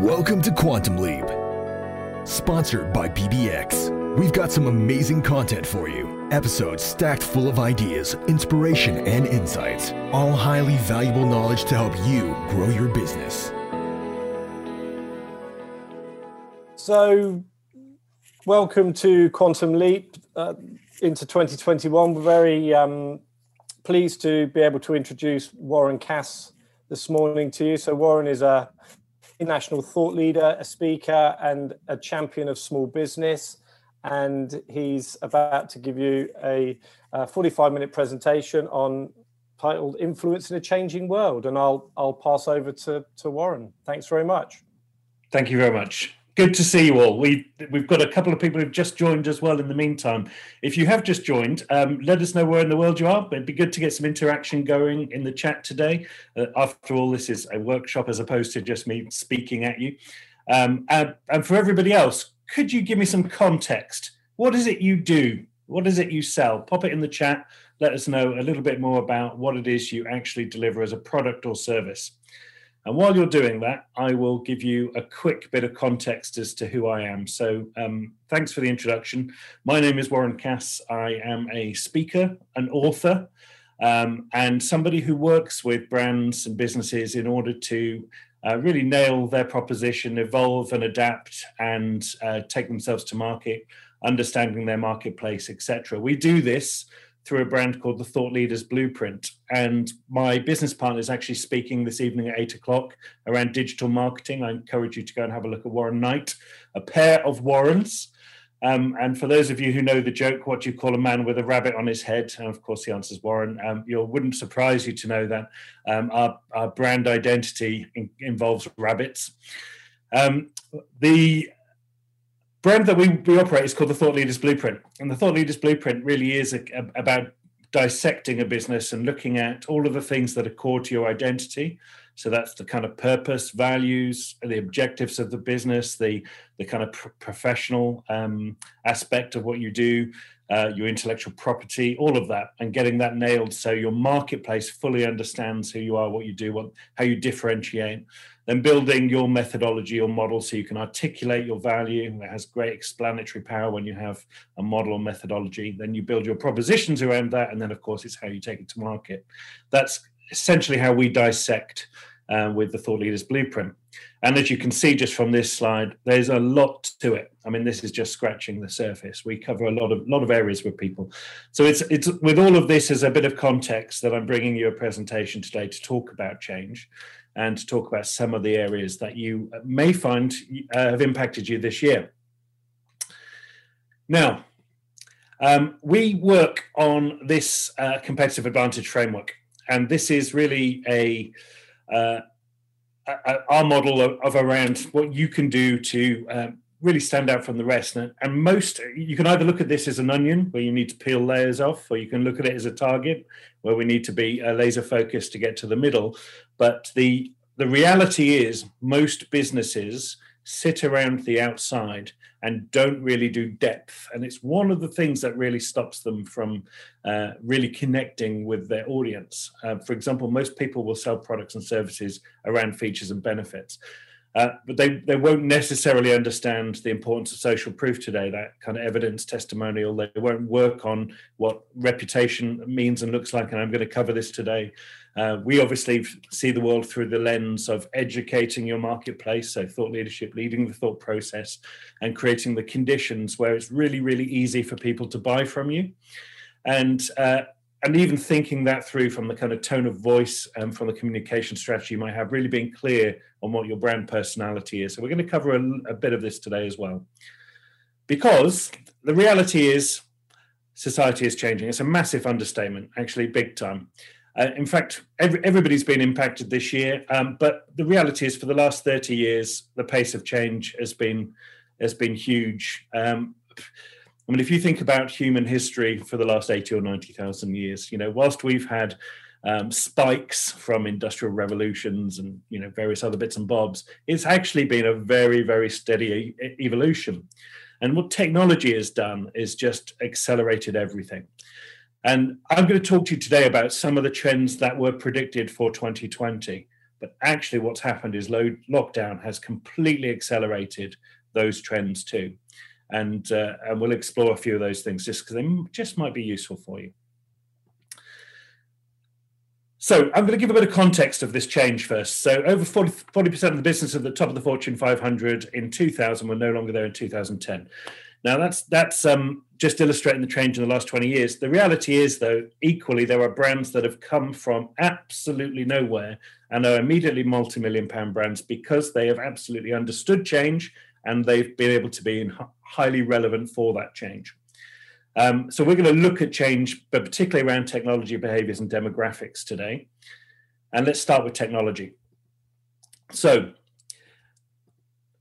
Welcome to Quantum Leap, sponsored by BBX. We've got some amazing content for you. Episodes stacked full of ideas, inspiration, and insights. All highly valuable knowledge to help you grow your business. So, welcome to Quantum Leap uh, into 2021. We're very um, pleased to be able to introduce Warren Cass this morning to you. So, Warren is a international thought leader, a speaker, and a champion of small business. And he's about to give you a, a 45 minute presentation on titled Influence in a Changing World. And I'll, I'll pass over to, to Warren. Thanks very much. Thank you very much good to see you all. We we've got a couple of people who've just joined as well. In the meantime, if you have just joined, um, let us know where in the world you are. It'd be good to get some interaction going in the chat today. Uh, after all, this is a workshop as opposed to just me speaking at you. Um, and, and for everybody else, could you give me some context? What is it you do? What is it you sell? Pop it in the chat. Let us know a little bit more about what it is you actually deliver as a product or service. And while you're doing that, I will give you a quick bit of context as to who I am. So, um, thanks for the introduction. My name is Warren Cass. I am a speaker, an author, um, and somebody who works with brands and businesses in order to uh, really nail their proposition, evolve and adapt, and uh, take themselves to market, understanding their marketplace, etc. We do this through a brand called the Thought Leaders Blueprint. And my business partner is actually speaking this evening at eight o'clock around digital marketing. I encourage you to go and have a look at Warren Knight, a pair of Warrens. Um, and for those of you who know the joke, what do you call a man with a rabbit on his head? And of course, the answer is Warren. Um, it wouldn't surprise you to know that um, our, our, brand identity in, involves rabbits. Um, the brand that we, we operate is called the Thought Leaders Blueprint. And the Thought Leaders Blueprint really is a, a, about dissecting a business and looking at all of the things that are core to your identity. So that's the kind of purpose, values, the objectives of the business, the the kind of professional um, aspect of what you do, uh, your intellectual property, all of that, and getting that nailed so your marketplace fully understands who you are, what you do, what how you differentiate, then building your methodology or model so you can articulate your value. It has great explanatory power when you have a model or methodology. Then you build your propositions around that. And then, of course, it's how you take it to market. That's essentially how we dissect uh, with the Thought Leaders Blueprint. And as you can see just from this slide, there's a lot to it. I mean, this is just scratching the surface. We cover a lot of lot of areas with people. So it's it's with all of this as a bit of context that I'm bringing you a presentation today to talk about change and to talk about some of the areas that you may find uh, have impacted you this year. Now, um, we work on this uh, competitive advantage framework, and this is really a, uh, our model of, of, around what you can do to um, really stand out from the rest. And, and, most, you can either look at this as an onion where you need to peel layers off, or you can look at it as a target where we need to be uh, laser focused to get to the middle. But the the reality is, most businesses sit around the outside and don't really do depth. And it's one of the things that really stops them from uh, really connecting with their audience. Uh, for example, most people will sell products and services around features and benefits. Uh, but they, they won't necessarily understand the importance of social proof today, that kind of evidence testimonial. They won't work on what reputation means and looks like. And I'm going to cover this today. Uh, we obviously see the world through the lens of educating your marketplace, so thought leadership, leading the thought process, and creating the conditions where it's really, really easy for people to buy from you. And uh, and even thinking that through from the kind of tone of voice and um, from the communication strategy you might have, really being clear on what your brand personality is. So we're going to cover a, a bit of this today as well, because the reality is society is changing. It's a massive understatement, actually, big time. Uh, in fact, every, everybody's been impacted this year, um, but the reality is, for the last thirty years, the pace of change has been has been huge. Um, I mean, if you think about human history for the last eighty or ninety thousand years, you know, whilst we've had um, spikes from industrial revolutions and you know various other bits and bobs, it's actually been a very very steady evolution. And what technology has done is just accelerated everything. And I'm going to talk to you today about some of the trends that were predicted for 2020. But actually, what's happened is lockdown has completely accelerated those trends too. And, uh, and we'll explore a few of those things just because they just might be useful for you. So I'm going to give a bit of context of this change first. So over 40, percent of the business at the top of the Fortune 500 in 2000 were no longer there in 2010. Now that's that's um, just illustrating the change in the last 20 years. The reality is, though, equally there are brands that have come from absolutely nowhere and are immediately multi-million pound brands because they have absolutely understood change and they've been able to be highly relevant for that change. Um, so we're going to look at change, but particularly around technology behaviors and demographics today. And let's start with technology. So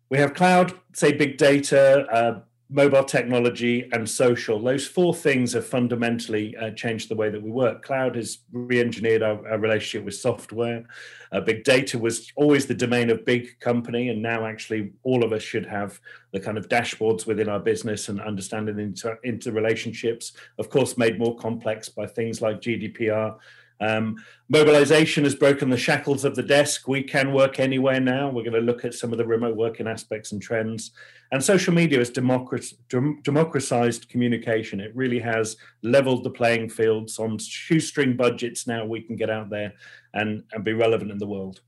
we have cloud, say big data, uh, mobile technology, and social. Those four things have fundamentally uh, changed the way that we work. Cloud has re-engineered our, our relationship with software. Uh, big data was always the domain of big company, and now actually all of us should have the kind of dashboards within our business and understanding into, into relationships. Of course, made more complex by things like GDPR um, mobilization has broken the shackles of the desk. We can work anywhere now. We're going to look at some of the remote working aspects and trends. And social media has democratized communication. It really has leveled the playing fields on shoestring budgets. Now we can get out there and, and be relevant in the world.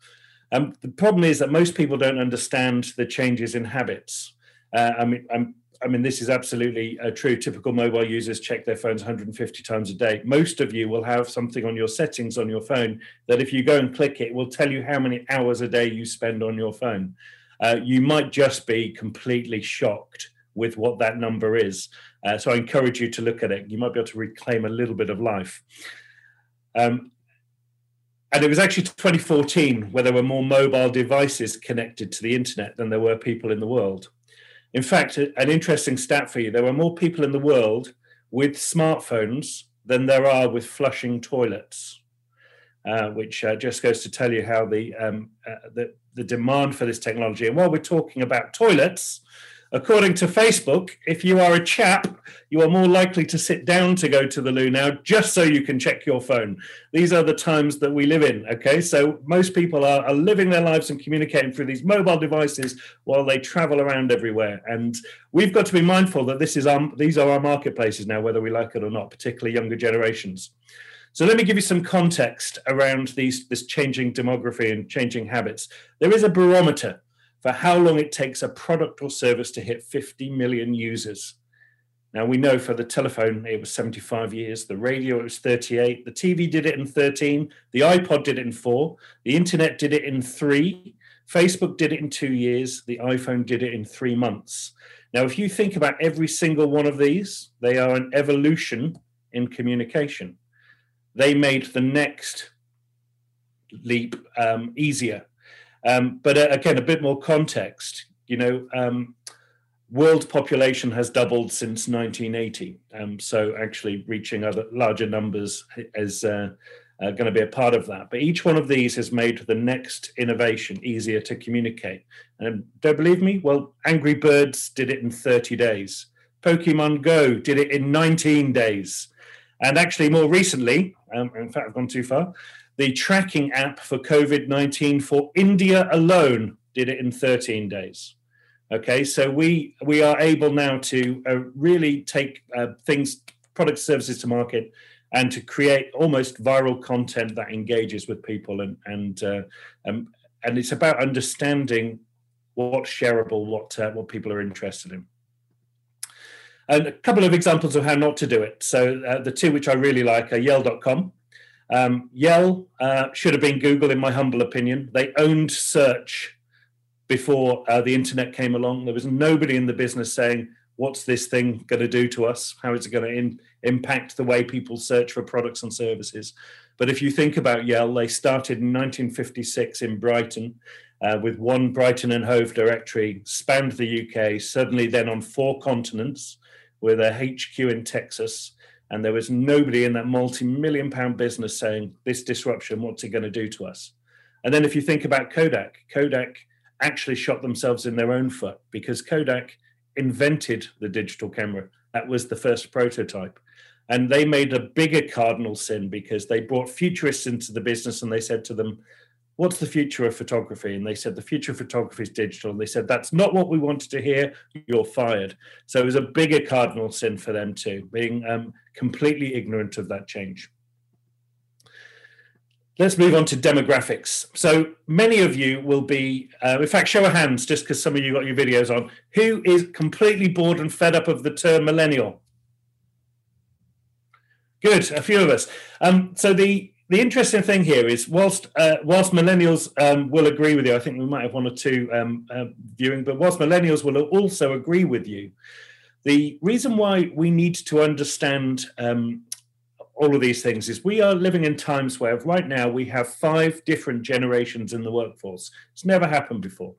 Um, the problem is that most people don't understand the changes in habits. Uh, I mean, I'm, I mean, this is absolutely uh, true. Typical mobile users check their phones 150 times a day. Most of you will have something on your settings on your phone that if you go and click it, will tell you how many hours a day you spend on your phone. Uh, you might just be completely shocked with what that number is. Uh, so I encourage you to look at it. You might be able to reclaim a little bit of life. Um, and it was actually 2014 where there were more mobile devices connected to the internet than there were people in the world. In fact, an interesting stat for you there are more people in the world with smartphones than there are with flushing toilets, uh, which uh, just goes to tell you how the, um, uh, the, the demand for this technology. And while we're talking about toilets, According to Facebook, if you are a chap, you are more likely to sit down to go to the loo now just so you can check your phone. These are the times that we live in. Okay. So most people are, are living their lives and communicating through these mobile devices while they travel around everywhere. And we've got to be mindful that this is our, these are our marketplaces now, whether we like it or not, particularly younger generations. So let me give you some context around these, this changing demography and changing habits. There is a barometer for how long it takes a product or service to hit 50 million users. Now, we know for the telephone, it was 75 years, the radio, it was 38, the TV did it in 13, the iPod did it in four, the internet did it in three, Facebook did it in two years, the iPhone did it in three months. Now, if you think about every single one of these, they are an evolution in communication. They made the next leap um, easier um, but uh, again, a bit more context. You know, um, world population has doubled since 1980. Um, so actually, reaching other larger numbers is uh, uh, going to be a part of that. But each one of these has made the next innovation easier to communicate. And don't believe me? Well, Angry Birds did it in 30 days. Pokemon Go did it in 19 days. And actually, more recently, um, in fact, I've gone too far the tracking app for COVID 19 for India alone did it in 13 days. Okay, so we we are able now to uh, really take uh, things, product services to market, and to create almost viral content that engages with people, and and uh, um, and it's about understanding what's shareable, what uh, what people are interested in. And a couple of examples of how not to do it. So uh, the two which I really like are Yell.com, um, Yell uh, should have been Google, in my humble opinion. They owned search before uh, the internet came along. There was nobody in the business saying, What's this thing going to do to us? How is it going to impact the way people search for products and services? But if you think about Yell, they started in 1956 in Brighton uh, with one Brighton and Hove directory, spanned the UK, suddenly then on four continents with a HQ in Texas and there was nobody in that multi-million pound business saying this disruption what's it going to do to us? And then if you think about kodak kodak actually shot themselves in their own foot because kodak invented the digital camera. That was the first prototype. And they made a bigger cardinal sin because they brought futurists into the business and they said to them what's the future of photography? And they said, the future of photography is digital. And they said, that's not what we wanted to hear. You're fired. So it was a bigger cardinal sin for them too, being um, completely ignorant of that change. Let's move on to demographics. So many of you will be, uh, in fact, show of hands, just because some of you got your videos on, who is completely bored and fed up of the term millennial? Good, a few of us. Um, so the the interesting thing here is, whilst uh, whilst millennials um, will agree with you, I think we might have one or two um, uh, viewing, but whilst millennials will also agree with you, the reason why we need to understand um, all of these things is we are living in times where right now we have five different generations in the workforce. It's never happened before.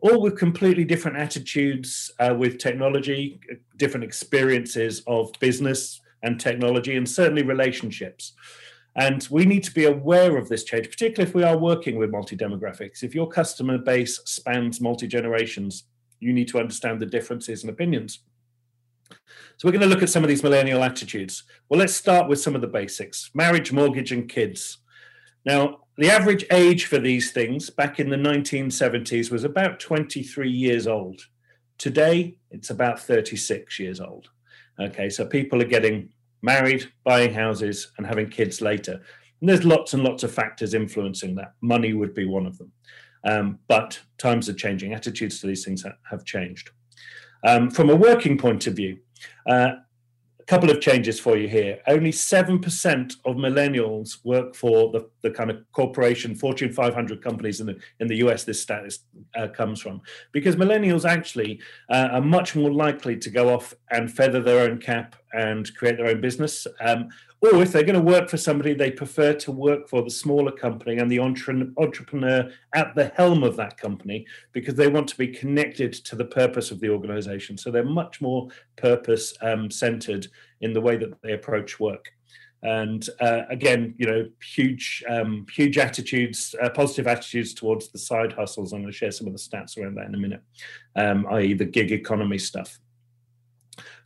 All with completely different attitudes uh, with technology, different experiences of business and technology, and certainly relationships. And we need to be aware of this change, particularly if we are working with multi demographics. If your customer base spans multi generations, you need to understand the differences and opinions. So we're going to look at some of these millennial attitudes. Well, let's start with some of the basics marriage, mortgage, and kids. Now, the average age for these things back in the 1970s was about 23 years old. Today, it's about 36 years old. Okay, so people are getting married, buying houses, and having kids later. And there's lots and lots of factors influencing that. Money would be one of them. Um, but times are changing, attitudes to these things have changed. Um, from a working point of view, uh, couple of changes for you here. Only 7% of millennials work for the, the kind of corporation, Fortune 500 companies in the, in the US, this status uh, comes from. Because millennials actually uh, are much more likely to go off and feather their own cap and create their own business. Um, or if they're going to work for somebody, they prefer to work for the smaller company and the entre- entrepreneur at the helm of that company because they want to be connected to the purpose of the organization. So they're much more purpose um, centered in the way that they approach work. And uh, again, you know, huge, um, huge attitudes, uh, positive attitudes towards the side hustles. I'm going to share some of the stats around that in a minute, um, i.e., the gig economy stuff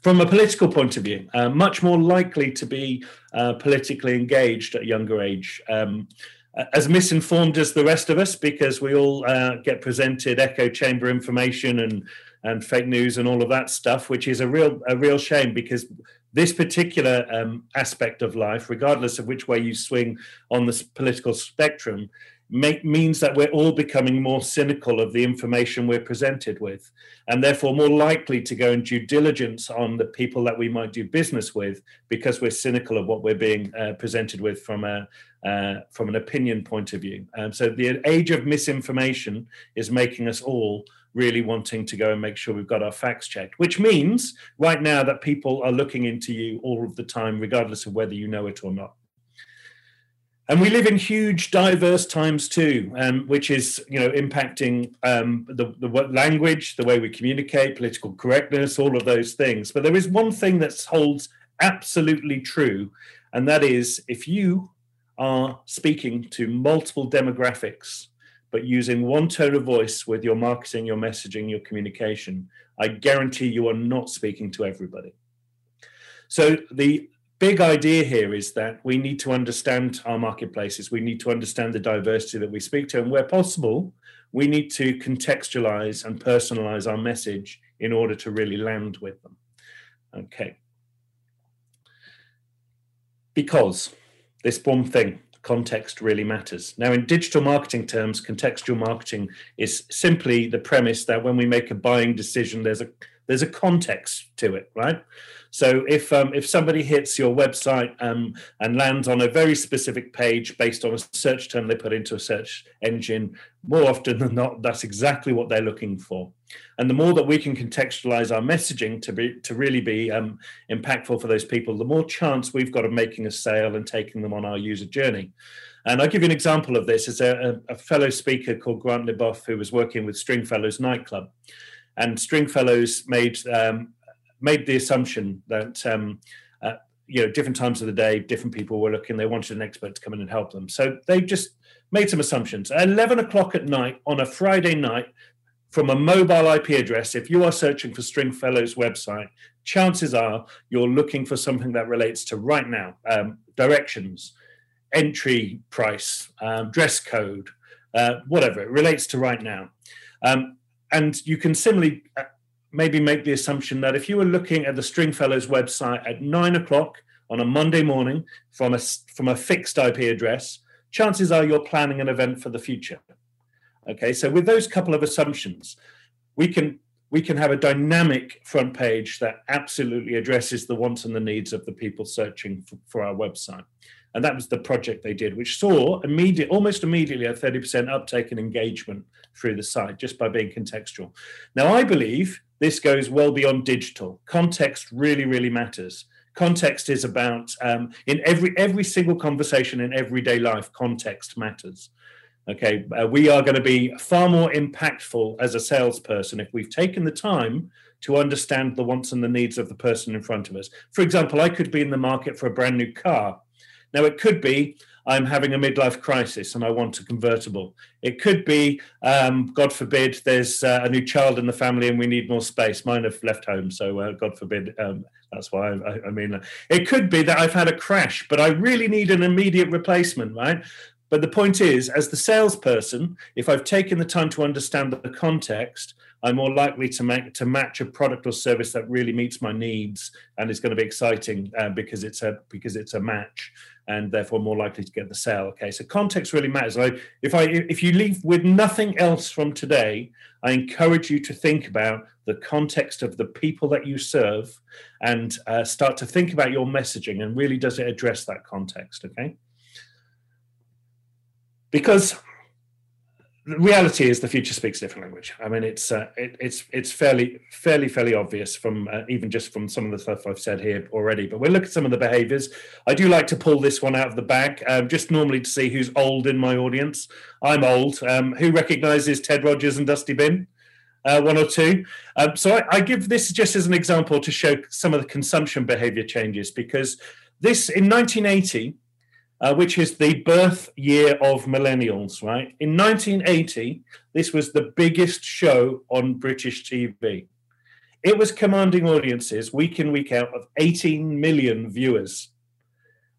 from a political point of view, uh, much more likely to be uh, politically engaged at a younger age. Um, as misinformed as the rest of us, because we all uh, get presented echo chamber information and and fake news and all of that stuff, which is a real a real shame because this particular um, aspect of life, regardless of which way you swing on the political spectrum, make, means that we're all becoming more cynical of the information we're presented with, and therefore more likely to go and due diligence on the people that we might do business with because we're cynical of what we're being uh, presented with from a uh, from an opinion point of view. Um, so the age of misinformation is making us all really wanting to go and make sure we've got our facts checked, which means right now that people are looking into you all of the time, regardless of whether you know it or not. And we live in huge, diverse times too, um, which is, you know, impacting um, the, the language, the way we communicate, political correctness, all of those things. But there is one thing that holds absolutely true, and that is if you are speaking to multiple demographics, but using one tone of voice with your marketing, your messaging, your communication, I guarantee you are not speaking to everybody. So the big idea here is that we need to understand our marketplaces. We need to understand the diversity that we speak to. And where possible, we need to contextualize and personalize our message in order to really land with them. Okay. Because this one thing, context really matters. Now, in digital marketing terms, contextual marketing is simply the premise that when we make a buying decision, there's a there's a context to it, right? So if um, if somebody hits your website um, and lands on a very specific page based on a search term they put into a search engine, more often than not, that's exactly what they're looking for. And the more that we can contextualize our messaging to be to really be um, impactful for those people, the more chance we've got of making a sale and taking them on our user journey. And I'll give you an example of this. As a, a fellow speaker called Grant Leboff, who was working with Stringfellows nightclub, and Stringfellows made um, made the assumption that um, uh, you know different times of the day, different people were looking. They wanted an expert to come in and help them, so they just made some assumptions. At Eleven o'clock at night on a Friday night, from a mobile IP address, if you are searching for Stringfellows website, chances are you're looking for something that relates to right now um, directions, entry price, um, dress code, uh, whatever. It relates to right now. Um, and you can similarly uh, maybe make the assumption that if you were looking at the Stringfellows website at nine o'clock on a Monday morning from a, from a fixed IP address, chances are you're planning an event for the future. Okay, so with those couple of assumptions, we can we can have a dynamic front page that absolutely addresses the wants and the needs of the people searching for, for our website. And that was the project they did, which saw immediate, almost immediately a 30% uptake in engagement through the site just by being contextual. Now, I believe this goes well beyond digital. Context really, really matters. Context is about um, in every every single conversation in everyday life. Context matters. Okay, uh, we are going to be far more impactful as a salesperson if we've taken the time to understand the wants and the needs of the person in front of us. For example, I could be in the market for a brand new car. Now, it could be I'm having a midlife crisis and I want a convertible. It could be, um, God forbid, there's uh, a new child in the family and we need more space. Mine have left home, so uh, God forbid. Um, that's why I, I mean, it could be that I've had a crash, but I really need an immediate replacement, right? But the point is, as the salesperson, if I've taken the time to understand the context, I'm more likely to make to match a product or service that really meets my needs and is going to be exciting uh, because it's a because it's a match and therefore more likely to get the sale. Okay, so context really matters. I, if I if you leave with nothing else from today, I encourage you to think about the context of the people that you serve and uh, start to think about your messaging and really does it address that context. Okay because reality is the future speaks a different language. I mean, it's uh, it, it's it's fairly fairly fairly obvious from uh, even just from some of the stuff I've said here already. But we'll look at some of the behaviours. I do like to pull this one out of the bag, um, just normally to see who's old in my audience. I'm old. Um, who recognises Ted Rogers and Dusty Bin? Uh, one or two. Um, so I, I give this just as an example to show some of the consumption behaviour changes because this in 1980 uh, which is the birth year of millennials, right? In 1980, this was the biggest show on British TV. It was commanding audiences week in, week out of 18 million viewers.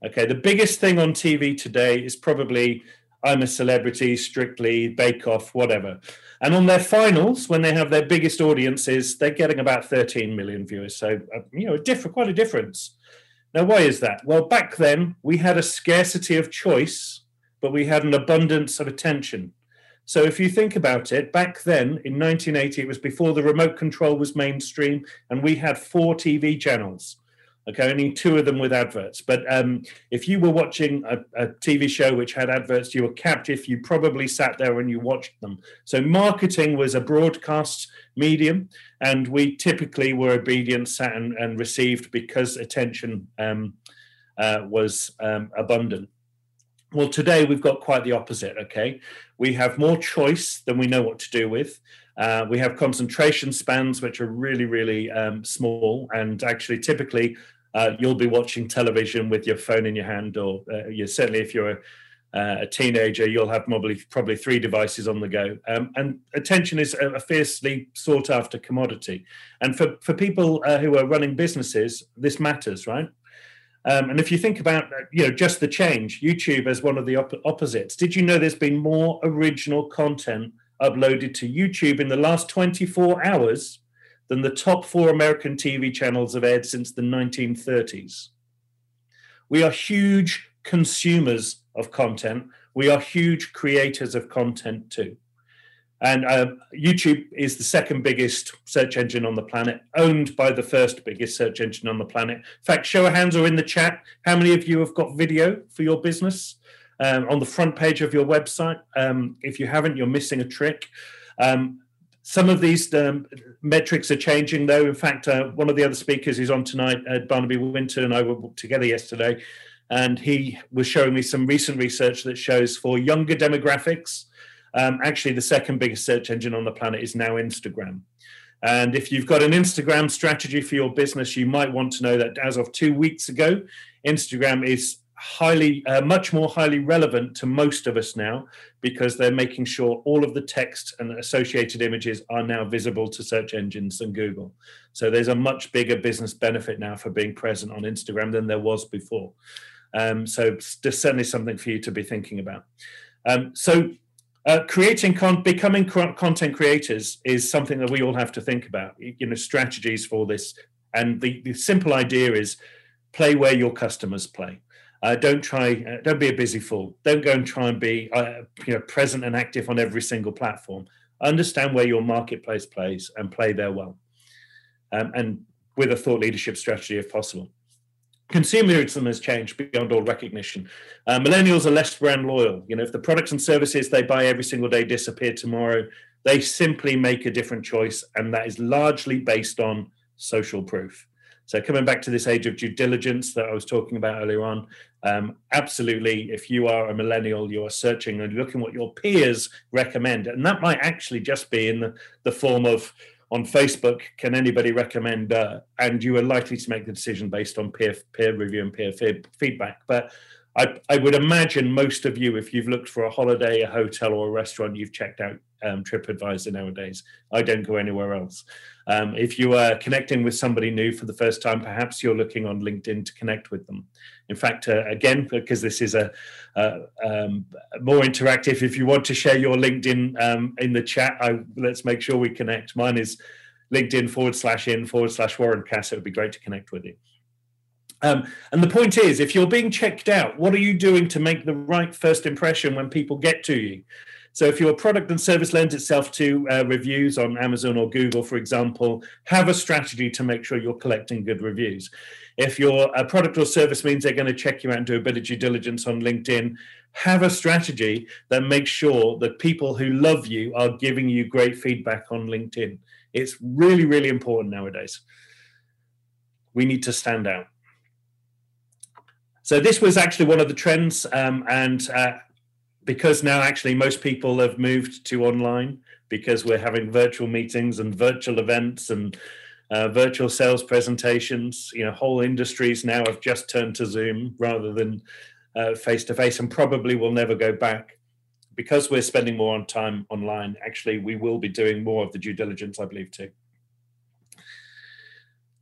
Okay, the biggest thing on TV today is probably I'm a Celebrity, Strictly, Bake Off, whatever. And on their finals, when they have their biggest audiences, they're getting about 13 million viewers. So, uh, you know, different, quite a difference. Now, why is that? Well, back then we had a scarcity of choice, but we had an abundance of attention. So, if you think about it, back then in 1980, it was before the remote control was mainstream, and we had four TV channels. Okay, only two of them with adverts. But um, if you were watching a, a, TV show which had adverts, you were captive. You probably sat there and you watched them. So marketing was a broadcast medium, and we typically were obedient, sat and, and received because attention um, uh, was um, abundant. Well, today we've got quite the opposite. Okay, we have more choice than we know what to do with. Uh, we have concentration spans which are really, really um, small, and actually, typically, uh, you'll be watching television with your phone in your hand, or uh, you certainly, if you're a, uh, a, teenager, you'll have probably probably three devices on the go. Um, and attention is a, fiercely sought after commodity, and for for people uh, who are running businesses, this matters, right? Um, and if you think about uh, you know just the change, YouTube as one of the op- opposites. Did you know there's been more original content uploaded to YouTube in the last 24 hours than the top four American TV channels have aired since the 1930s. We are huge consumers of content. We are huge creators of content too. And uh, YouTube is the second biggest search engine on the planet, owned by the first biggest search engine on the planet. In fact, show of hands or in the chat. How many of you have got video for your business? Um, on the front page of your website. Um, if you haven't, you're missing a trick. Um, some of these metrics are changing, though. In fact, uh, one of the other speakers who's on tonight, uh, Barnaby Winter, and I were together yesterday, and he was showing me some recent research that shows for younger demographics, um, actually the second biggest search engine on the planet is now Instagram. And if you've got an Instagram strategy for your business, you might want to know that as of two weeks ago, Instagram is highly, uh, much more highly relevant to most of us now because they're making sure all of the text and associated images are now visible to search engines and Google. So there's a much bigger business benefit now for being present on Instagram than there was before. Um, so there's certainly something for you to be thinking about. Um, so Uh, creating con- becoming content creators is something that we all have to think about. You know, strategies for this, and the, the simple idea is play where your customers play. Uh, don't try, uh, don't be a busy fool. Don't go and try and be, uh, you know, present and active on every single platform. Understand where your marketplace plays and play there well, um, and with a thought leadership strategy if possible consumerism has changed beyond all recognition. Uh, millennials are less brand loyal. You know, if the products and services they buy every single day disappear tomorrow, they simply make a different choice, and that is largely based on social proof. So, coming back to this age of due diligence that I was talking about earlier on, um, absolutely, if you are a millennial, you are searching and looking what your peers recommend, and that might actually just be in the, the form of on Facebook, can anybody recommend? Uh, and you are likely to make the decision based on peer peer review and peer feedback. But I, I, would imagine most of you, if you've looked for a holiday, a hotel, or a restaurant, you've checked out um, TripAdvisor nowadays. I don't go anywhere else. Um, if you are connecting with somebody new for the first time, perhaps you're looking on LinkedIn to connect with them. In fact, uh, again, because this is a, um, more interactive, if you want to share your LinkedIn um, in the chat, I, let's make sure we connect. Mine is LinkedIn forward slash in forward slash Warren Cass. It would be great to connect with you. Um, and the point is, if you're being checked out, what are you doing to make the right first impression when people get to you? So, if your product and service lends itself to uh, reviews on Amazon or Google, for example, have a strategy to make sure you're collecting good reviews. If your uh, product or service means they're going to check you out and do a bit of due diligence on LinkedIn, have a strategy that makes sure that people who love you are giving you great feedback on LinkedIn. It's really, really important nowadays. We need to stand out. So this was actually one of the trends, um, and uh, because now actually most people have moved to online because we're having virtual meetings and virtual events and uh, virtual sales presentations. You know, whole industries now have just turned to Zoom rather than face to face, and probably will never go back because we're spending more on time online. Actually, we will be doing more of the due diligence, I believe, too.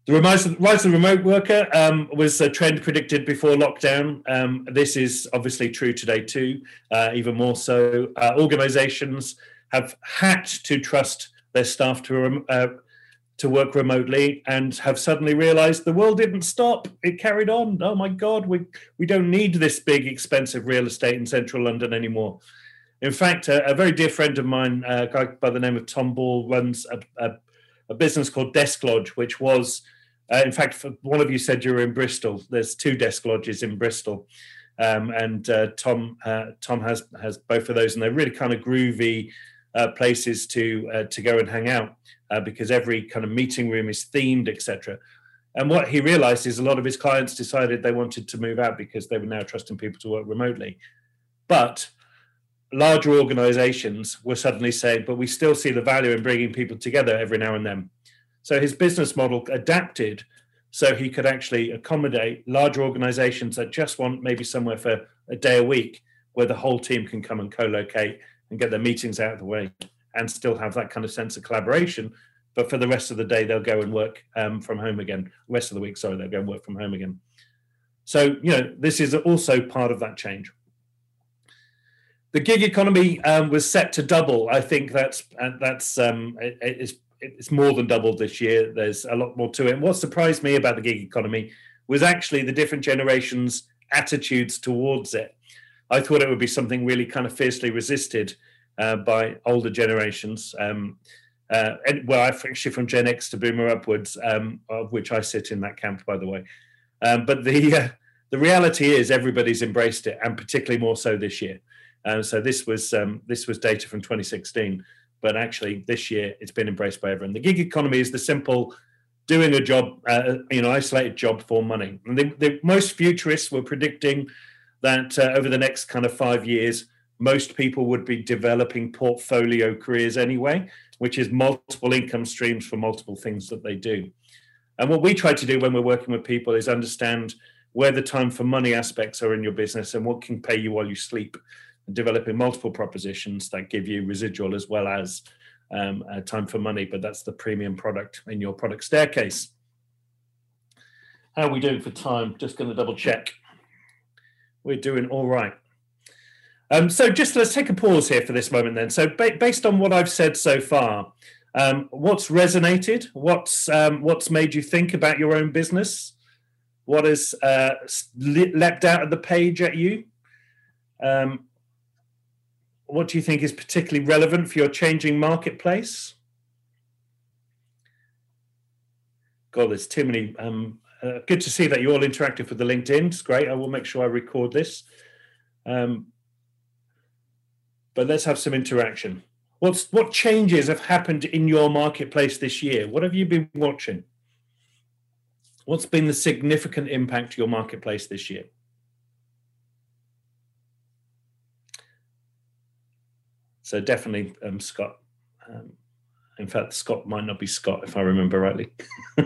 The rise of, rise of the remote worker um, was a trend predicted before lockdown. Um, this is obviously true today too, uh, even more so. Uh, organizations have had to trust their staff to uh, to work remotely and have suddenly realized the world didn't stop it carried on oh my god we we don't need this big expensive real estate in central london anymore in fact a, a very dear friend of mine a guy by the name of tom ball runs a, a, a business called desk lodge which was uh, in fact, one of you said you were in Bristol. There's two desk lodges in Bristol, um, and uh, Tom uh, Tom has has both of those, and they're really kind of groovy uh, places to uh, to go and hang out because every kind of meeting room is themed, etc. And what he realized is a lot of his clients decided they wanted to move out because they were now trusting people to work remotely, but larger organizations were suddenly saying, but we still see the value in bringing people together every now and then. So his business model adapted so he could actually accommodate larger organizations that just want maybe somewhere for a day a week where the whole team can come and co-locate and get their meetings out of the way and still have that kind of sense of collaboration. But for the rest of the day they'll go and work um, from home again. Rest of the week sorry they'll go and work from home again. So you know this is also part of that change. The gig economy um, was set to double. I think that's uh, that's um, it, it's it's more than doubled this year. There's a lot more to it. And what surprised me about the gig economy was actually the different generations' attitudes towards it. I thought it would be something really kind of fiercely resisted uh, by older generations. Um, uh, and, well, actually from Gen X to Boomer upwards, um, of which I sit in that camp, by the way. Um, but the uh, the reality is everybody's embraced it, and particularly more so this year. Uh, so this was um, this was data from 2016 but actually this year it's been embraced by everyone. The gig economy is the simple doing a job, uh, you know, isolated job for money. And the, the most futurists were predicting that uh, over the next kind of five years, most people would be developing portfolio careers anyway, which is multiple income streams for multiple things that they do. And what we try to do when we're working with people is understand where the time for money aspects are in your business and what can pay you while you sleep developing multiple propositions that give you residual as well as um, uh, time for money, but that's the premium product in your product staircase. How are we doing for time? Just going to double check. We're doing all right. Um, so just let's take a pause here for this moment then. So ba- based on what I've said so far, um, what's resonated? What's um, what's made you think about your own business? What has uh, leapt out of the page at you? Um, what do you think is particularly relevant for your changing marketplace? God, there's too many. Um, uh, good to see that you're all interactive with the LinkedIn. It's great. I will make sure I record this. Um, but let's have some interaction. What's what changes have happened in your marketplace this year? What have you been watching? What's been the significant impact to your marketplace this year? So definitely um, Scott. Um, in fact, Scott might not be Scott if I remember rightly.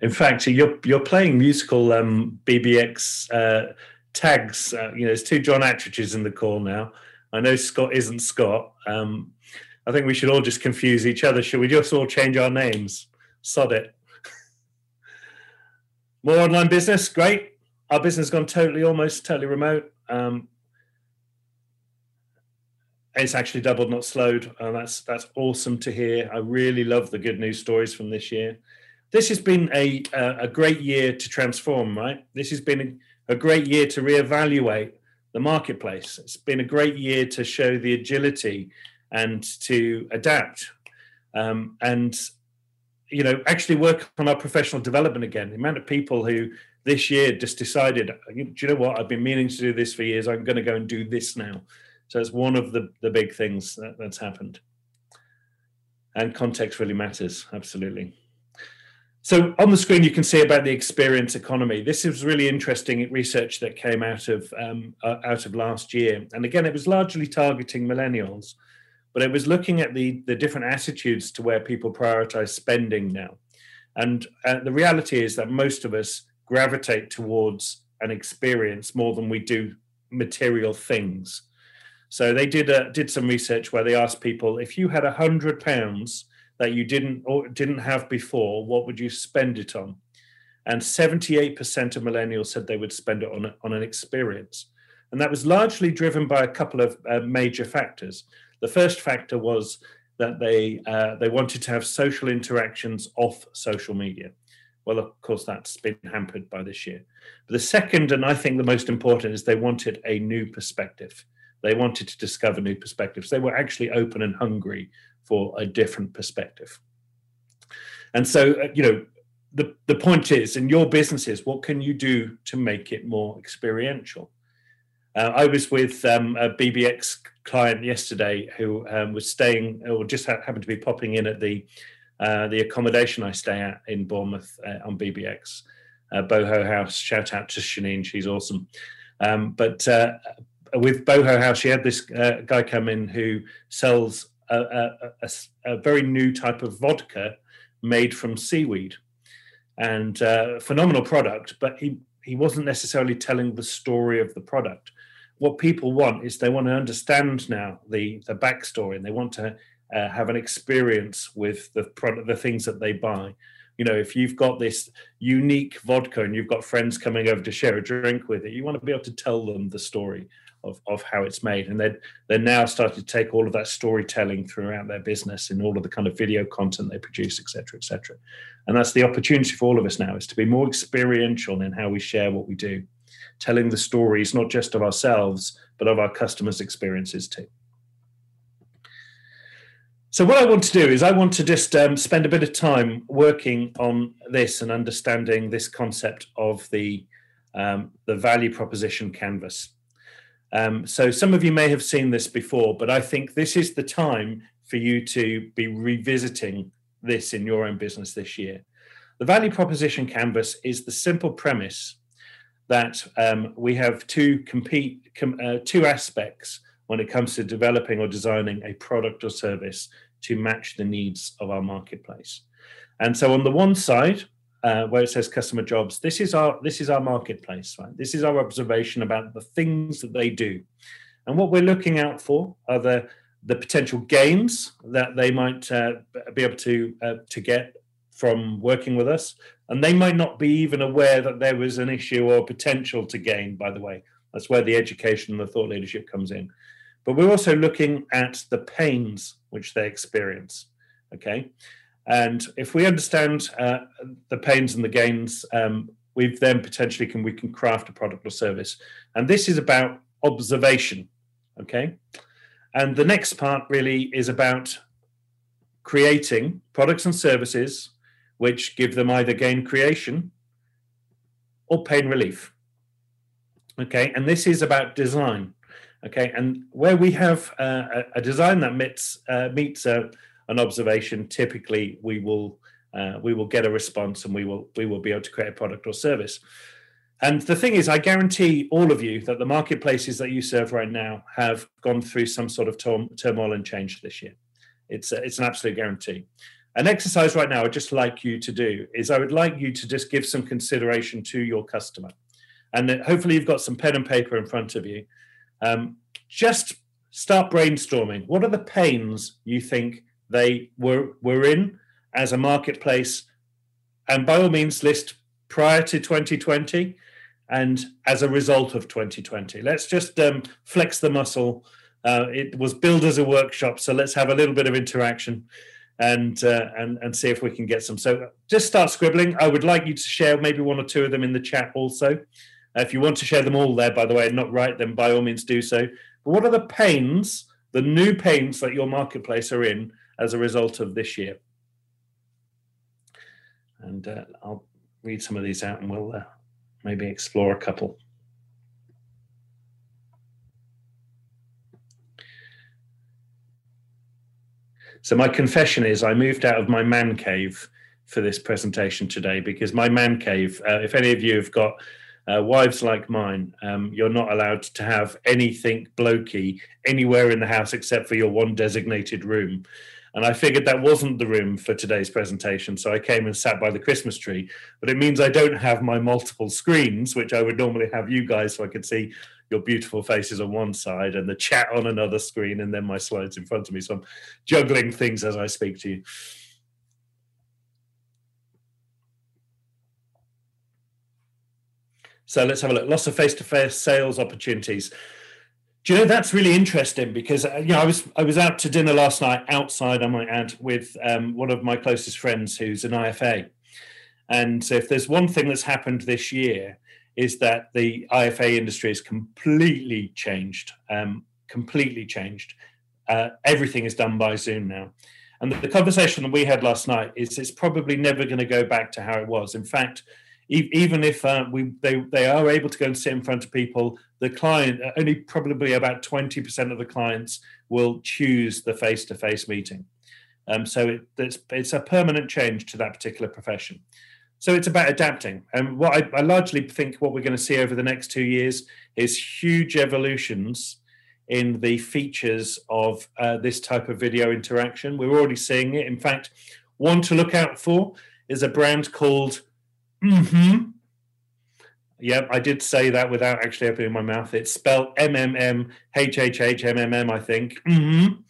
in fact, you're you're playing musical um, BBX uh, tags. Uh, you know, there's two John Attridges in the call now. I know Scott isn't Scott. Um, I think we should all just confuse each other. Should we just all change our names? Sod it. More online business, great. Our business has gone totally, almost totally remote. Um, it's actually doubled, not slowed. Uh, that's that's awesome to hear. I really love the good news stories from this year. This has been a a, a great year to transform, right? This has been a great year to reevaluate the marketplace. It's been a great year to show the agility and to adapt um, and you know actually work on our professional development again. The amount of people who this year just decided, do you know what? I've been meaning to do this for years. I'm going to go and do this now. So it's one of the the big things that, that's happened. And context really matters, absolutely. So on the screen, you can see about the experience economy. This is really interesting research that came out of um, uh, out of last year, and again, it was largely targeting millennials, but it was looking at the the different attitudes to where people prioritize spending now. And uh, the reality is that most of us gravitate towards an experience more than we do material things. So they did uh, did some research where they asked people if you had a hundred pounds that you didn't or didn't have before, what would you spend it on? And 78% of millennials said they would spend it on, on an experience. And that was largely driven by a couple of uh, major factors. The first factor was that they uh, they wanted to have social interactions off social media. Well, of course, that's been hampered by this year. But the second, and I think the most important, is they wanted a new perspective. They wanted to discover new perspectives. They were actually open and hungry for a different perspective. And so, uh, you know, the, the point is in your businesses, what can you do to make it more experiential? Uh, I was with um, a BBX client yesterday who um, was staying or just ha- happened to be popping in at the uh, the accommodation I stay at in Bournemouth uh, on BBX, uh, Boho House. Shout out to Shanine, she's awesome. Um, but uh, with Boho House, she had this uh, guy come in who sells a, a, a, a very new type of vodka made from seaweed, and uh, phenomenal product. But he he wasn't necessarily telling the story of the product. What people want is they want to understand now the the backstory, and they want to uh, have an experience with the product, the things that they buy. You know, if you've got this unique vodka and you've got friends coming over to share a drink with it, you want to be able to tell them the story of, of how it's made. And they're, they're now starting to take all of that storytelling throughout their business and all of the kind of video content they produce, et cetera, et cetera. And that's the opportunity for all of us now is to be more experiential in how we share what we do, telling the stories not just of ourselves, but of our customers' experiences too. So what I want to do is I want to just um, spend a bit of time working on this and understanding this concept of the um, the value proposition canvas. Um, so some of you may have seen this before, but I think this is the time for you to be revisiting this in your own business this year. The value proposition canvas is the simple premise that um, we have two compete com, uh, two aspects when it comes to developing or designing a product or service to match the needs of our marketplace. And so on the one side, uh, where it says customer jobs. This is our this is our marketplace, right? This is our observation about the things that they do, and what we're looking out for are the the potential gains that they might uh, be able to uh, to get from working with us, and they might not be even aware that there was an issue or potential to gain. By the way, That's where the education and the thought leadership comes in. But we're also looking at the pains which they experience. Okay. And if we understand uh, the pains and the gains, um, we then potentially can we can craft a product or service. And this is about observation. Okay. And the next part really is about creating products and services which give them either gain creation or pain relief. Okay, and this is about design. Okay, and where we have uh, a, design that meets uh, meets uh, an observation, typically we will uh, we will get a response and we will we will be able to create a product or service. And the thing is, I guarantee all of you that the marketplaces that you serve right now have gone through some sort of turmoil and change this year. It's a, it's an absolute guarantee. An exercise right now I'd just like you to do is I would like you to just give some consideration to your customer. And hopefully you've got some pen and paper in front of you. Um, just start brainstorming. What are the pains you think they were, were in as a marketplace? And by all means, list prior to 2020 and as a result of 2020. Let's just um, flex the muscle. Uh, it was billed as a workshop, so let's have a little bit of interaction and uh, and and see if we can get some. So just start scribbling. I would like you to share maybe one or two of them in the chat also. Uh, if you want to share them all there, by the way, and not write them, by all means do so. But what are the pains, the new pains that your marketplace are in as a result of this year? And uh, I'll read some of these out, and we'll uh, maybe explore a couple. So my confession is I moved out of my man cave for this presentation today because my man cave, uh, if any of you have got uh, wives like mine, um, you're not allowed to have anything blokey anywhere in the house except for your one designated room. And I figured that wasn't the room for today's presentation. So I came and sat by the Christmas tree. But it means I don't have my multiple screens, which I would normally have you guys so I could see your beautiful faces on one side and the chat on another screen and then my slides in front of me. So I'm juggling things as I speak to you. So let's have a look. Lots of face-to-face sales opportunities. Do you know that's really interesting because uh, you know I was I was out to dinner last night outside I might add with um, one of my closest friends who's an IFA, and so if there's one thing that's happened this year is that the IFA industry has completely changed, um, completely changed. Uh, everything is done by Zoom now. And the, the, conversation that we had last night is it's probably never going to go back to how it was. In fact, even if uh, we they, they are able to go and sit in front of people, the client uh, only probably about 20% of the clients will choose the face-to-face meeting. Um, so it, it's, it's a permanent change to that particular profession. So it's about adapting. And what I, I largely think what we're going to see over the next two years is huge evolutions in the features of uh, this type of video interaction. We're already seeing it. In fact, one to look out for is a brand called Mm-hmm. Yeah, I did say that without actually opening my mouth. It's spelled M M M H H H M M M, I think. Mm-hmm.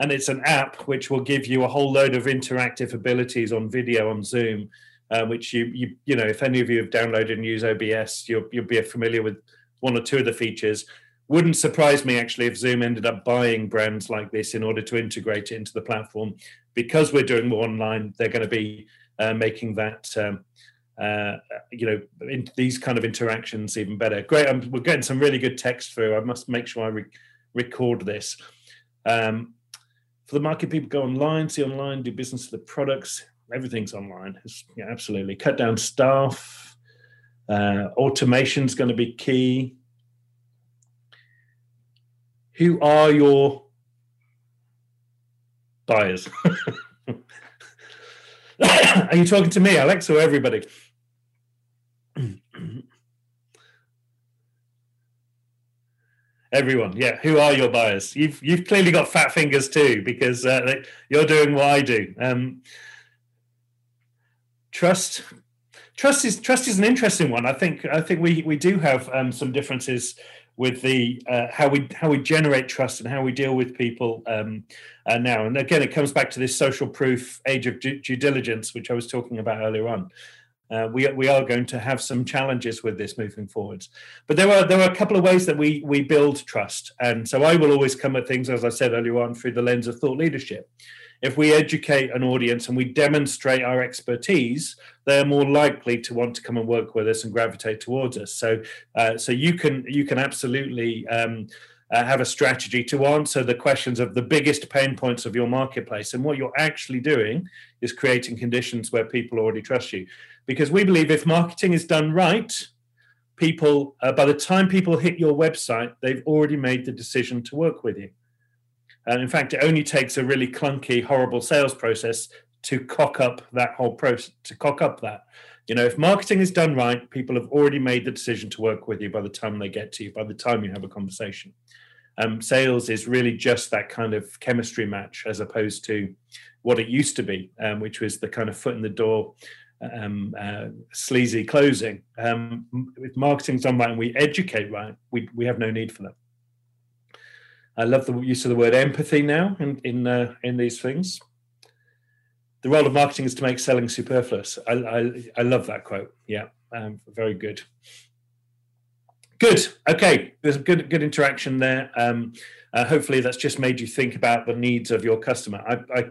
And it's an app which will give you a whole load of interactive abilities on video on Zoom uh, which you, you you know if any of you have downloaded and use OBS, you'll you'll be familiar with one or two of the features. Wouldn't surprise me actually if Zoom ended up buying brands like this in order to integrate it into the platform. Because we're doing more online, they're going to be uh, making that um, uh, you know in these kind of interactions even better. Great, um, we're getting some really good text through. I must make sure I re- record this. Um, for the market, people go online, see online, do business with the products everything's online. Yeah, absolutely. Cut down staff. Uh, is going to be key. Who are your buyers? are you talking to me, Alex, or everybody? Everyone, yeah. Who are your buyers? You've you've clearly got fat fingers too, because uh, you're doing what I do. Um, trust trust is trust is an interesting one. I think I think we we do have um, some differences with the uh, how we how we generate trust and how we deal with people um, uh, now. And again, it comes back to this social proof age of due, due, diligence, which I was talking about earlier on. Uh, we, we are going to have some challenges with this moving forwards. But there are there are a couple of ways that we we build trust. And so I will always come at things, as I said earlier on, through the lens of thought leadership. If we educate an audience and we demonstrate our expertise, they're more likely to want to come and work with us and gravitate towards us. So uh, so you can you can absolutely um, uh, have a strategy to answer the questions of the biggest pain points of your marketplace. And what you're actually doing is creating conditions where people already trust you. Because we believe if marketing is done right, people, uh, by the time people hit your website, they've already made the decision to work with you. And in fact, it only takes a really clunky, horrible sales process to cock up that whole process, to cock up that. You know, if marketing is done right, people have already made the decision to work with you by the time they get to you, by the time you have a conversation. Um, sales is really just that kind of chemistry match as opposed to what it used to be, um, which was the kind of foot in the door, um, uh, sleazy closing. Um, if marketing's done right and we educate right, we, we have no need for that. I love the use of the word empathy now in in, uh, in these things the role of marketing is to make selling superfluous. I, I, I love that quote. Yeah, um, very good. Good. Okay, there's a good good interaction there. Um, uh, hopefully, that's just made you think about the needs of your customer. I, I,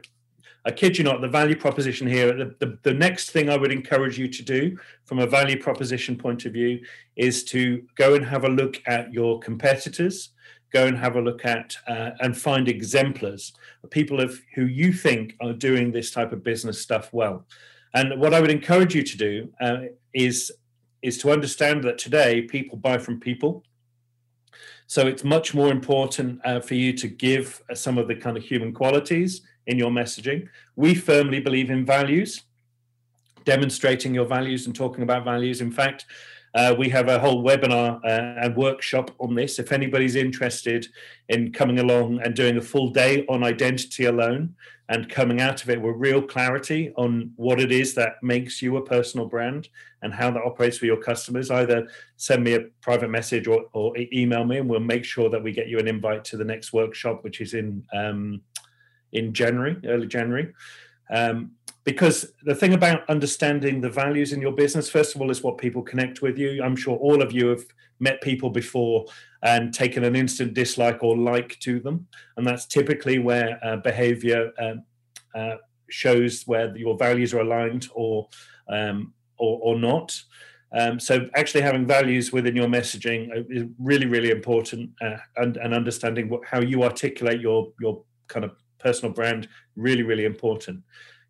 I kid you not, the value proposition here. The, the, the next thing I would encourage you to do, from a value proposition point of view, is to go and have a look at your competitors go and have a look at uh, and find exemplars, people of who you think are doing this type of business stuff well. And what I would encourage you to do uh, is is to understand that today people buy from people. So it's much more important uh, for you to give some of the kind of human qualities in your messaging. We firmly believe in values, demonstrating your values and talking about values. In fact, uh, we have a whole webinar uh, and workshop on this. If anybody's interested in coming along and doing a full day on identity alone and coming out of it with real clarity on what it is that makes you a personal brand and how that operates for your customers, either send me a private message or, or email me, and we'll make sure that we get you an invite to the next workshop, which is in um, in January, early January. Um, because the thing about understanding the values in your business first of all is what people connect with you. I'm sure all of you have met people before and taken an instant dislike or like to them. And that's typically where uh, behavior um, uh, shows where your values are aligned or um, or, or, not. Um, so actually having values within your messaging is really really important uh, and, and understanding what, how you articulate your your kind of personal brand really really important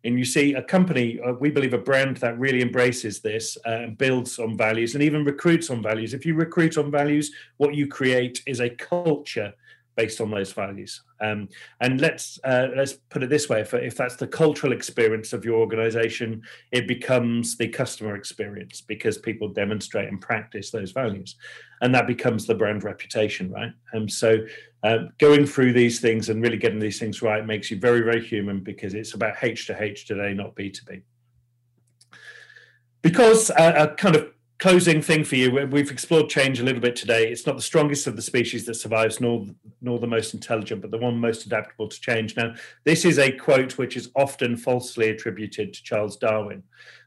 and you see a company, uh, we believe a brand that really embraces this uh, and builds on values and even recruits on values. If you recruit on values, what you create is a culture based on those values. Um, and let's uh, let's put it this way: if, if that's the cultural experience of your organization, it becomes the customer experience because people demonstrate and practice those values, and that becomes the brand reputation, right? And so, uh, going through these things and really getting these things right makes you very, very human because it's about H to H today, not B to B. Because uh, a kind of closing thing for you. We've explored change a little bit today. It's not the strongest of the species that survives nor nor the most intelligent but the one most adaptable to change. Now this is a quote which is often falsely attributed to charles darwin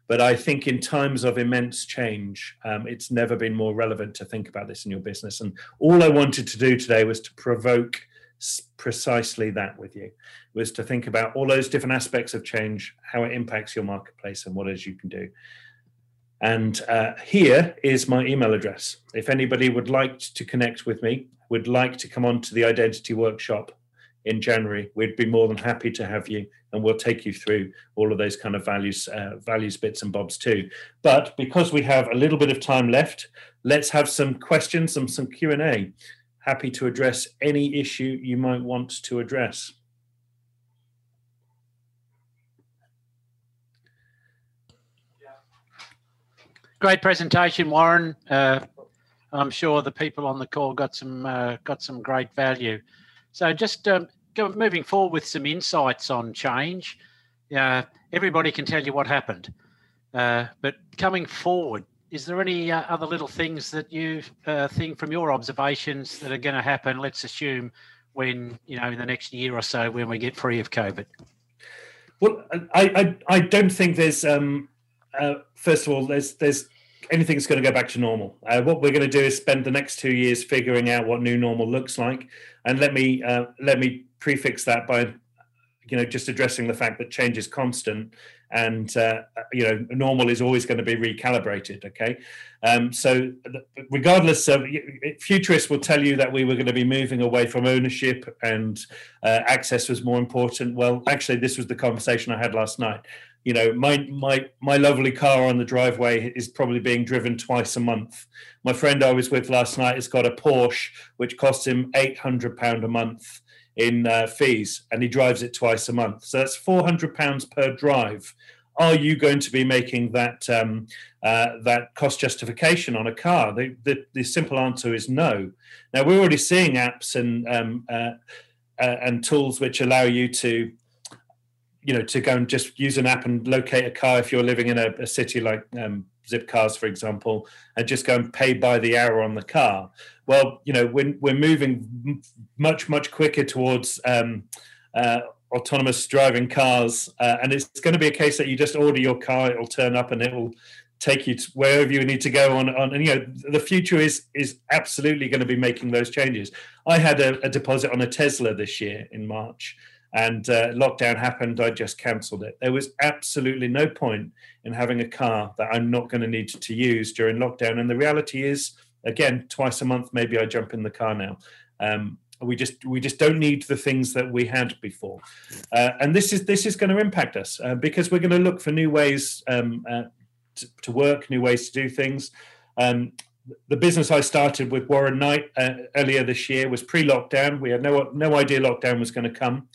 but i think in times of immense change um, it's never been more relevant to think about this in your business. And all i wanted to do today was to provoke precisely that with you was to think about all those different aspects of change how it impacts your marketplace and what it is you can do and uh, here is my email address. If anybody would like to connect with me, would like to come on to the identity workshop in January, we'd be more than happy to have you, and we'll take you through all of those kind of values, uh, values bits and bobs too. But because we have a little bit of time left, let's have some questions, some some Q and A. Happy to address any issue you might want to address. Great presentation, Warren. Uh, I'm sure the people on the call got some uh, got some great value. So just um, go, moving forward with some insights on change. Uh, everybody can tell you what happened, uh, but coming forward, is there any uh, other little things that you uh, think from your observations that are going to happen? Let's assume when you know in the next year or so when we get free of COVID. Well, I I, I don't think there's um, uh, first of all, there's there's anything's going to go back to normal. Uh, what we're going to do is spend the next two years figuring out what new normal looks like, and let me uh, let me prefix that by you know just addressing the fact that change is constant and uh, you know normal is always going to be recalibrated okay? Um, so regardless of futurists will tell you that we were going to be moving away from ownership and uh, access was more important. Well actually this was the conversation i had last night you know my my my lovely car on the driveway is probably being driven twice a month my friend i was with last night has got a porsche which costs him 800 pound a month in uh, fees, and he drives it twice a month. So that's four hundred pounds per drive. Are you going to be making that um, uh, that cost justification on a car? The, the, the simple answer is no. Now we're already seeing apps and um, uh, uh and tools which allow you to you know to go and just use an app and locate a car if you're living in a, a city like um, Zipcars, for example, and just go and pay by the hour on the car. Well, you know, we're, we're moving much, much quicker towards um, uh, autonomous driving cars. Uh, and it's going to be a case that you just order your car, it'll turn up and it will take you to wherever you need to go on, on and you know the future is is absolutely going to be making those changes i had a, a deposit on a tesla this year in march and uh, lockdown happened i just cancelled it there was absolutely no point in having a car that i'm not going to need to use during lockdown and the reality is again twice a month maybe i jump in the car now um, we just we just don't need the things that we had before uh, and this is this is going to impact us uh, because we're going to look for new ways um, uh, to, to, work new ways to do things um, the business I started with Warren Knight uh, earlier this year was pre-lockdown. We had no no idea lockdown was going to come.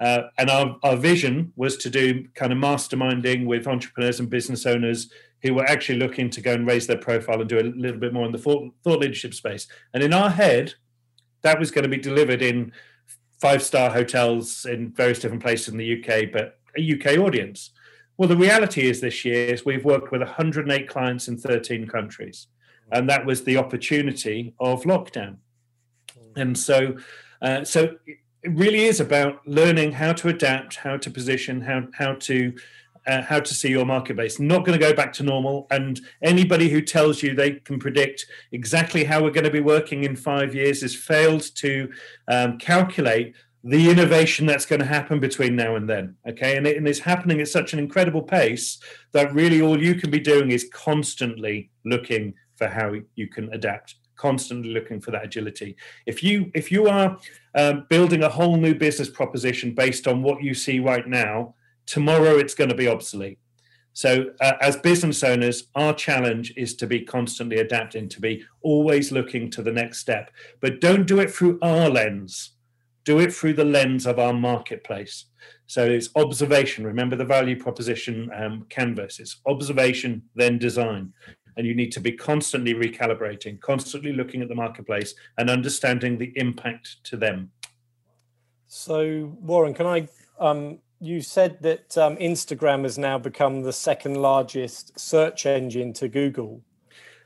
Uh, and our, our vision was to do kind of masterminding with entrepreneurs and business owners who were actually looking to go and raise their profile and do a little bit more in the thought, thought leadership space. And in our head, that was going to be delivered in five star hotels in various different places in the UK, but a UK audience. Well, the reality is this year is we've worked with 108 clients in 13 countries, and that was the opportunity of lockdown. And so, uh, so it really is about learning how to adapt, how to position, how how to uh, how to see your market base. Not going to go back to normal. And anybody who tells you they can predict exactly how we're going to be working in five years has failed to um, calculate the innovation that's going to happen between now and then. Okay, and, it, and it's happening at such an incredible pace that really all you can be doing is constantly looking for how you can adapt constantly looking for that agility. If you if you are um, building a whole new business proposition based on what you see right now, tomorrow it's going to be obsolete. So, uh, as business owners, our challenge is to be constantly adapting, to be always looking to the next step. But don't do it through our lens, do it through the lens of our marketplace. So, it's observation. Remember the value proposition um, canvas it's observation, then design and you need to be constantly recalibrating, constantly looking at the marketplace and understanding the impact to them. So, Warren, can I? Um, you said that um, Instagram has now become the second largest search engine to Google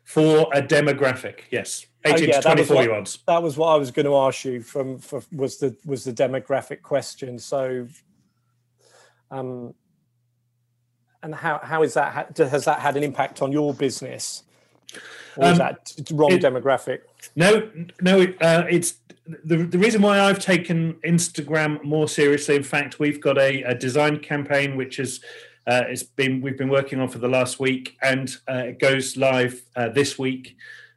for a demographic. Yes, eighteen oh, yeah, to twenty-four year olds. That was what I was going to ask you. From for, was the was the demographic question. So, um, and how how is that has that had an impact on your business? Or um, is that wrong it, demographic? No no uh, it's the, the reason why I've taken Instagram more seriously, in fact, we've got a, a design campaign which is uh, it's been we've been working on for the last week, and uh, it goes live uh, this week,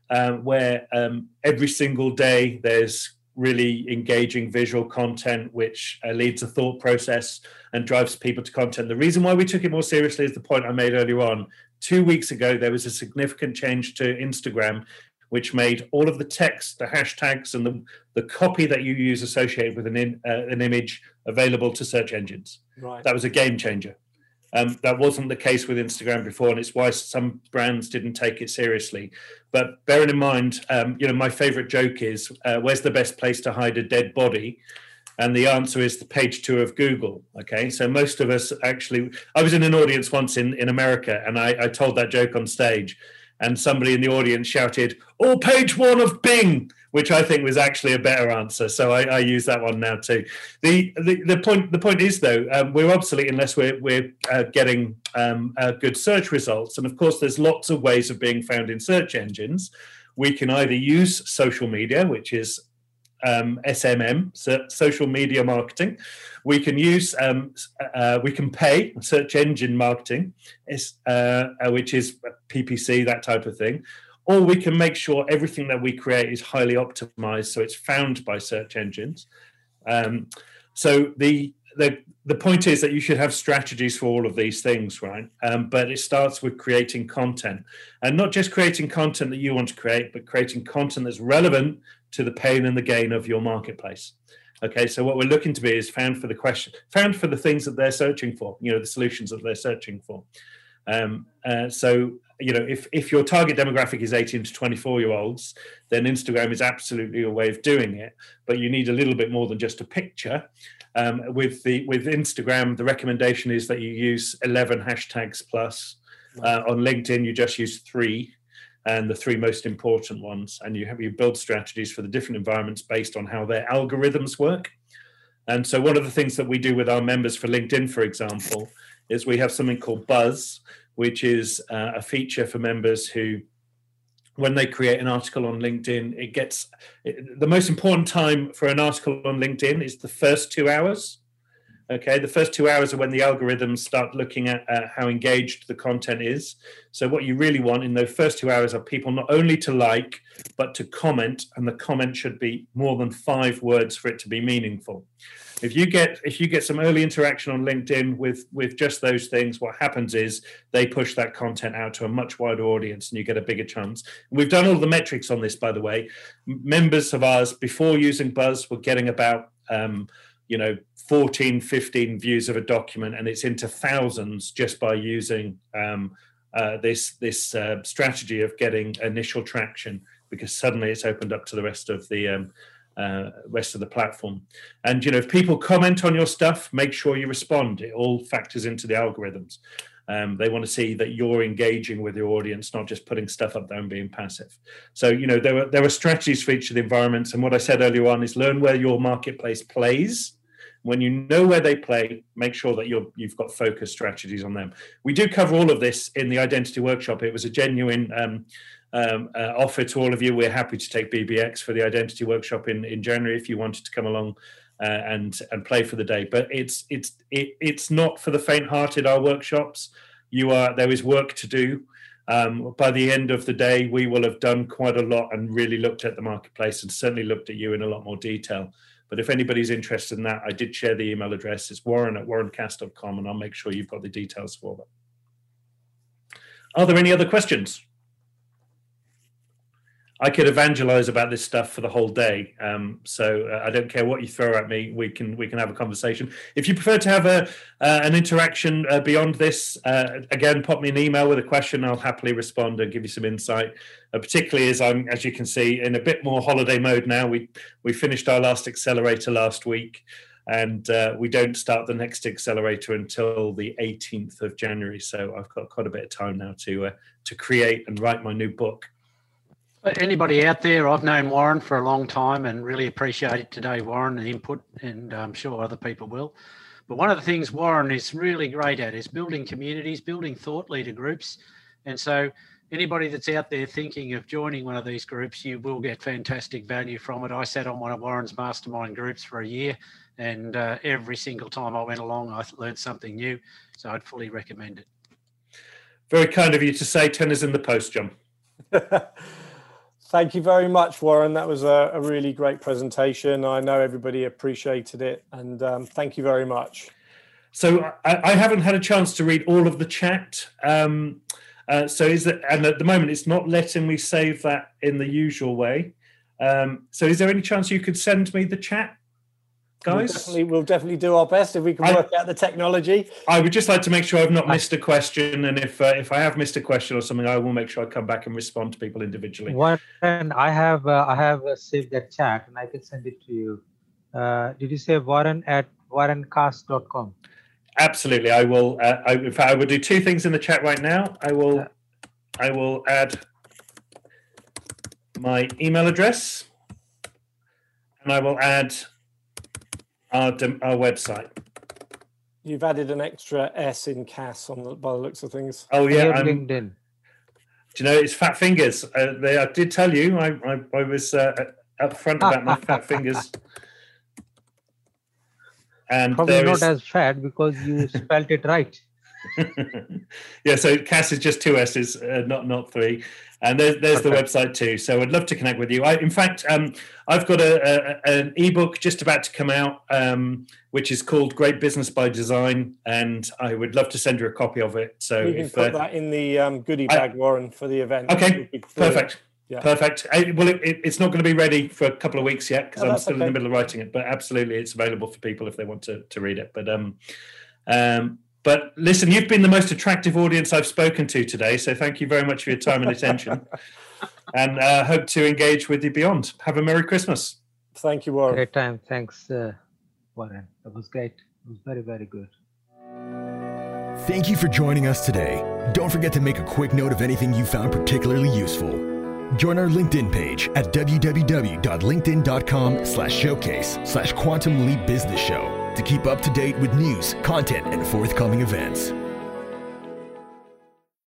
uh, where um, every single day there's really engaging visual content which uh, leads a thought process and drives people to content. The reason why we took it more seriously is the point I made earlier on. Two weeks ago, there was a significant change to Instagram, which made all of the text, the hashtags, and the, the copy that you use associated with an, in, uh, an image available to search engines. Right. That was a game changer. Um, that wasn't the case with Instagram before, and it's why some brands didn't take it seriously. But bearing in mind, um, you know, my favorite joke is, uh, "Where's the best place to hide a dead body?" And the answer is the page two of Google. Okay, so most of us actually, I was in an audience once in in America, and I, I told that joke on stage, and somebody in the audience shouted, "Or page one of Bing," which I think was actually a better answer. So I, I use that one now too. The, the the point the point is though um, we're obsolete unless we're we're uh, getting um, uh, good search results, and of course there's lots of ways of being found in search engines. We can either use social media, which is um, SMM, so social media marketing. We can use, um, uh, we can pay search engine marketing, uh, uh, which is PPC, that type of thing. Or we can make sure everything that we create is highly optimized so it's found by search engines. Um, so the, the the point is that you should have strategies for all of these things, right? Um, but it starts with creating content, and not just creating content that you want to create, but creating content that's relevant to the pain and the gain of your marketplace. Okay, so what we're looking to be is found for the question, found for the things that they're searching for, you know, the solutions that they're searching for. Um, uh, so, you know, if, if your target demographic is 18 to 24 year olds, then Instagram is absolutely a way of doing it. But you need a little bit more than just a picture. Um, with the with Instagram, the recommendation is that you use 11 hashtags plus. Uh, on LinkedIn, you just use three and the three most important ones. And you have you build strategies for the different environments based on how their algorithms work. And so one of the things that we do with our members for LinkedIn, for example, is we have something called Buzz, which is uh, a feature for members who when they create an article on LinkedIn, it gets it, the most important time for an article on LinkedIn is the first two hours. Okay, the first two hours are when the algorithms start looking at how engaged the content is. So, what you really want in those first two hours are people not only to like, but to comment, and the comment should be more than five words for it to be meaningful. If you get if you get some early interaction on LinkedIn with with just those things, what happens is they push that content out to a much wider audience, and you get a bigger chance. We've done all the metrics on this, by the way. Members of ours before using Buzz were getting about um, you know 14 15 views of a document and it's into thousands just by using um, uh, this this uh, strategy of getting initial traction because suddenly it's opened up to the rest of the um, uh, rest of the platform and you know if people comment on your stuff make sure you respond it all factors into the algorithms um, they want to see that you're engaging with your audience, not just putting stuff up there and being passive. So, you know, there are, there are strategies for each of the environments. And what I said earlier on is learn where your marketplace plays when you know where they play, make sure that you're, you've got focus strategies on them. We do cover all of this in the identity workshop. It was a genuine um, um, uh, offer to all of you. We're happy to take BBX for the identity workshop in, in January if you wanted to come along uh, and and play for the day. But it's it's it, it's not for the faint-hearted. Our workshops, you are there is work to do. Um, by the end of the day, we will have done quite a lot and really looked at the marketplace and certainly looked at you in a lot more detail. But if anybody's interested in that, I did share the email address. It's warren at warrencass.com, and I'll make sure you've got the details for that. Are there any other questions? I could evangelize about this stuff for the whole day. Um, so uh, I don't care what you throw at me. We can we can have a conversation. If you prefer to have a uh, an interaction uh, beyond this, uh, again, pop me an email with a question. I'll happily respond and give you some insight. Uh, particularly as I'm, as you can see, in a bit more holiday mode now. We we finished our last accelerator last week, and uh, we don't start the next accelerator until the 18th of January. So I've got quite a bit of time now to to create and write my new book. Anybody out there? I've known Warren for a long time and really appreciate it today, Warren, and input, and I'm sure other people will. But one of the things Warren is really great at is building communities, building thought leader groups. And so, anybody that's out there thinking of joining one of these groups, you will get fantastic value from it. I sat on one of Warren's mastermind groups for a year, and uh, every single time I went along, I learned something new. So, I'd fully recommend it. Very kind of you to say 10 is in the post, John. Thank you very much, Warren. That was a, a really great presentation. I know everybody appreciated it, and um, thank you very much. So I, I, haven't had a chance to read all of the chat. Um, uh, so is it, and at the moment it's not letting me save that in the usual way. Um, so is there any chance you could send me the chat? Guys. We'll definitely, we'll definitely do our best if we can work out the technology. I would just like to make sure I've not missed a question, and if uh, if I have missed a question or something, I will make sure I come back and respond to people individually. Warren, I have uh, I have uh, saved that chat, and I can send it to you. Uh, did you say Warren at warrencass.com? Absolutely, I will. Uh, I, in fact, I will do two things in the chat right now. I will, I will add my email address, and I will add our, our website. You've added an extra S in Cass on the, by the looks of things. Oh yeah, I'm, LinkedIn. Do you know it's fat fingers? Uh, they, I did tell you I, I, I was uh, up front about my fat fingers. And probably not is... as fat because you spelled it right. yeah, so Cass is just two S's, uh, not not three. And there's, there's the website too. So I'd love to connect with you. I, in fact, um, I've got a, a, an ebook just about to come out, um, which is called Great Business by Design, and I would love to send you a copy of it. So we can if, put uh, that in the um, goodie bag, I, Warren, for the event. Okay, perfect. Yeah. Perfect. I, well, it, it, it's not going to be ready for a couple of weeks yet because oh, I'm still okay. in the middle of writing it. But absolutely, it's available for people if they want to, to read it. But um, um, but listen, you've been the most attractive audience I've spoken to today. So thank you very much for your time and attention. and uh, hope to engage with you beyond. Have a Merry Christmas. Thank you, Warren. Great time. Thanks, uh, Warren. That was great. It was very, very good. Thank you for joining us today. Don't forget to make a quick note of anything you found particularly useful. Join our LinkedIn page at www.linkedin.com slash showcase slash quantum leap business show to keep up to date with news, content, and forthcoming events.